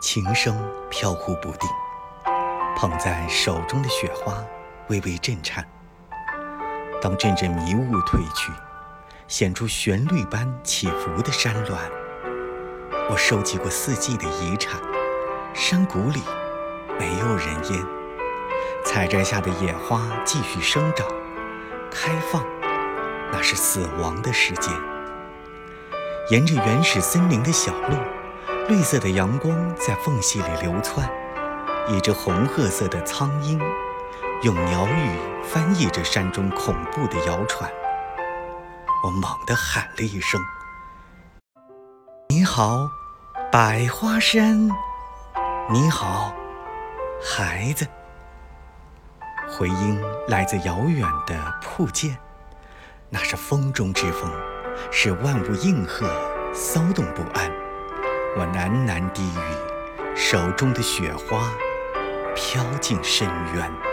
琴声飘忽不定，捧在手中的雪花微微震颤。当阵阵迷雾褪去，显出旋律般起伏的山峦，我收集过四季的遗产。山谷里没有人烟，采摘下的野花继续生长、开放，那是死亡的时间。沿着原始森林的小路，绿色的阳光在缝隙里流窜。一只红褐色的苍鹰，用鸟语翻译着山中恐怖的谣传。我猛地喊了一声：“你好，百花山！你好，孩子！”回音来自遥远的瀑涧，那是风中之风。使万物应和，骚动不安。我喃喃低语，手中的雪花飘进深渊。